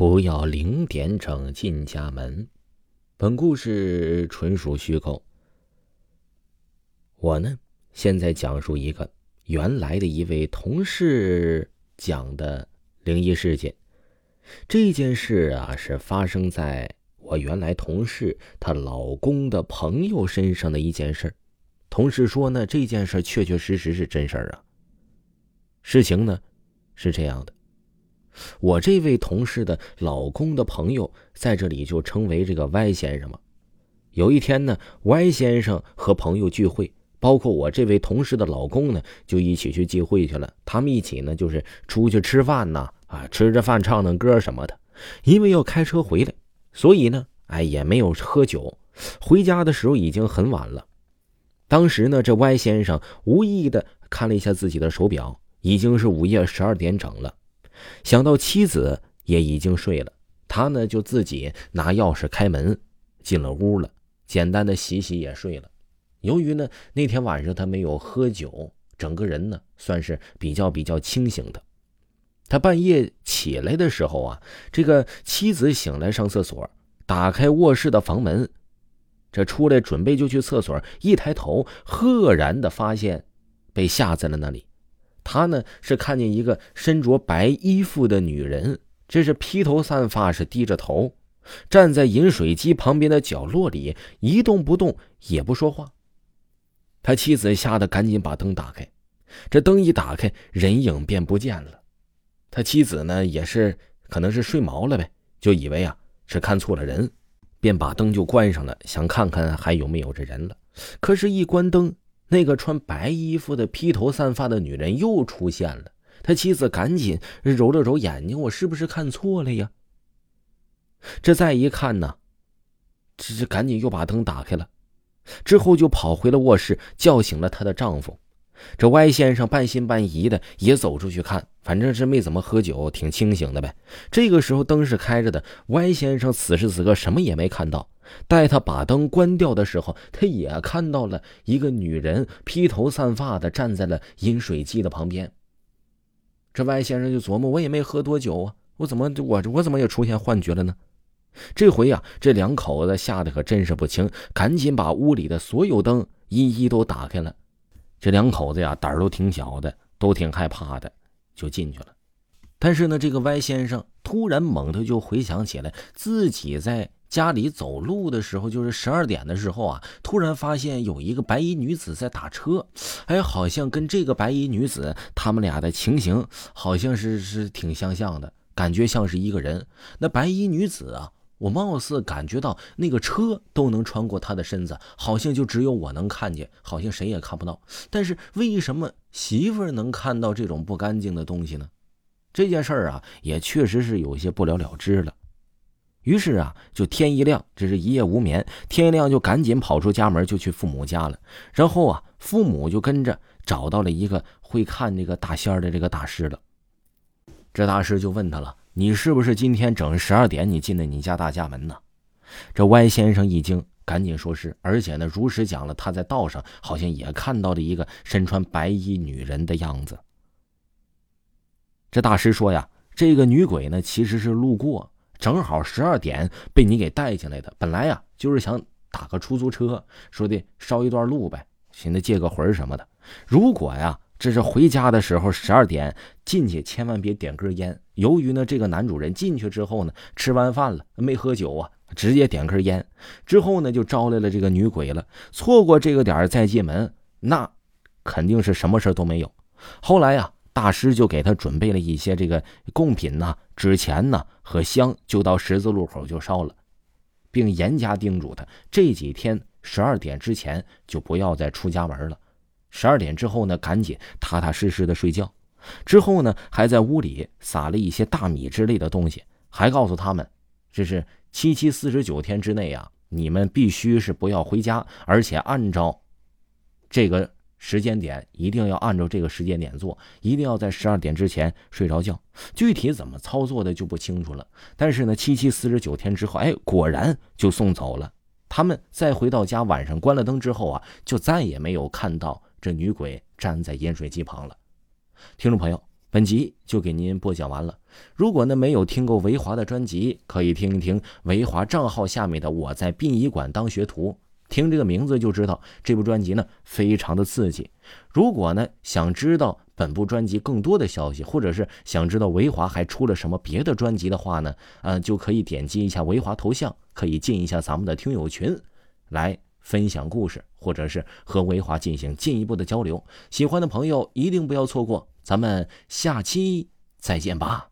不要零点整进家门。本故事纯属虚构。我呢，现在讲述一个原来的一位同事讲的灵异事件。这件事啊，是发生在我原来同事她老公的朋友身上的一件事。同事说呢，这件事确确实实是真事儿啊。事情呢，是这样的。我这位同事的老公的朋友在这里就称为这个 Y 先生嘛。有一天呢，Y 先生和朋友聚会，包括我这位同事的老公呢，就一起去聚会去了。他们一起呢，就是出去吃饭呐，啊，吃着饭唱唱歌什么的。因为要开车回来，所以呢，哎，也没有喝酒。回家的时候已经很晚了。当时呢，这 Y 先生无意的看了一下自己的手表，已经是午夜十二点整了。想到妻子也已经睡了，他呢就自己拿钥匙开门进了屋了，简单的洗洗也睡了。由于呢那天晚上他没有喝酒，整个人呢算是比较比较清醒的。他半夜起来的时候啊，这个妻子醒来上厕所，打开卧室的房门，这出来准备就去厕所，一抬头赫然的发现被吓在了那里。他呢是看见一个身着白衣服的女人，这是披头散发，是低着头，站在饮水机旁边的角落里一动不动，也不说话。他妻子吓得赶紧把灯打开，这灯一打开，人影便不见了。他妻子呢也是可能是睡毛了呗，就以为啊是看错了人，便把灯就关上了，想看看还有没有这人了。可是，一关灯。那个穿白衣服的披头散发的女人又出现了，他妻子赶紧揉了揉眼睛，我是不是看错了呀？这再一看呢，这这赶紧又把灯打开了，之后就跑回了卧室，叫醒了她的丈夫。这歪先生半信半疑的也走出去看，反正是没怎么喝酒，挺清醒的呗。这个时候灯是开着的歪先生此时此刻什么也没看到。待他把灯关掉的时候，他也看到了一个女人披头散发的站在了饮水机的旁边。这歪先生就琢磨：我也没喝多久啊，我怎么我我怎么也出现幻觉了呢？这回呀，这两口子吓得可真是不轻，赶紧把屋里的所有灯一一都打开了。这两口子呀，胆儿都挺小的，都挺害怕的，就进去了。但是呢，这个歪先生突然猛地就回想起来自己在。家里走路的时候，就是十二点的时候啊，突然发现有一个白衣女子在打车，哎，好像跟这个白衣女子他们俩的情形好像是是挺相像的，感觉像是一个人。那白衣女子啊，我貌似感觉到那个车都能穿过他的身子，好像就只有我能看见，好像谁也看不到。但是为什么媳妇能看到这种不干净的东西呢？这件事儿啊，也确实是有些不了了之了。于是啊，就天一亮，这是一夜无眠。天一亮就赶紧跑出家门，就去父母家了。然后啊，父母就跟着找到了一个会看这个大仙的这个大师了。这大师就问他了：“你是不是今天整十二点你进的你家大家门呢？”这歪先生一惊，赶紧说是，而且呢，如实讲了他在道上好像也看到了一个身穿白衣女人的样子。这大师说呀：“这个女鬼呢，其实是路过。”正好十二点被你给带进来的，本来呀就是想打个出租车，说的捎一段路呗，寻思借个魂什么的。如果呀这是回家的时候十二点进去，千万别点根烟。由于呢这个男主人进去之后呢吃完饭了没喝酒啊，直接点根烟，之后呢就招来了这个女鬼了。错过这个点再进门，那肯定是什么事都没有。后来呀。大师就给他准备了一些这个贡品呐、纸钱呐和香，就到十字路口就烧了，并严加叮嘱他这几天十二点之前就不要再出家门了，十二点之后呢，赶紧踏踏实实的睡觉。之后呢，还在屋里撒了一些大米之类的东西，还告诉他们，这是七七四十九天之内啊，你们必须是不要回家，而且按照这个时间点，一定要按照这个时间点做，一定要在十二点之前睡着觉。具体怎么操作的就不清楚了。但是呢，七七四十九天之后，哎，果然就送走了。他们再回到家，晚上关了灯之后啊，就再也没有看到这女鬼站在饮水机旁了。听众朋友。本集就给您播讲完了。如果呢没有听过维华的专辑，可以听一听维华账号下面的《我在殡仪馆当学徒》，听这个名字就知道这部专辑呢非常的刺激。如果呢想知道本部专辑更多的消息，或者是想知道维华还出了什么别的专辑的话呢，呃，就可以点击一下维华头像，可以进一下咱们的听友群，来分享故事，或者是和维华进行进一步的交流。喜欢的朋友一定不要错过。咱们下期再见吧。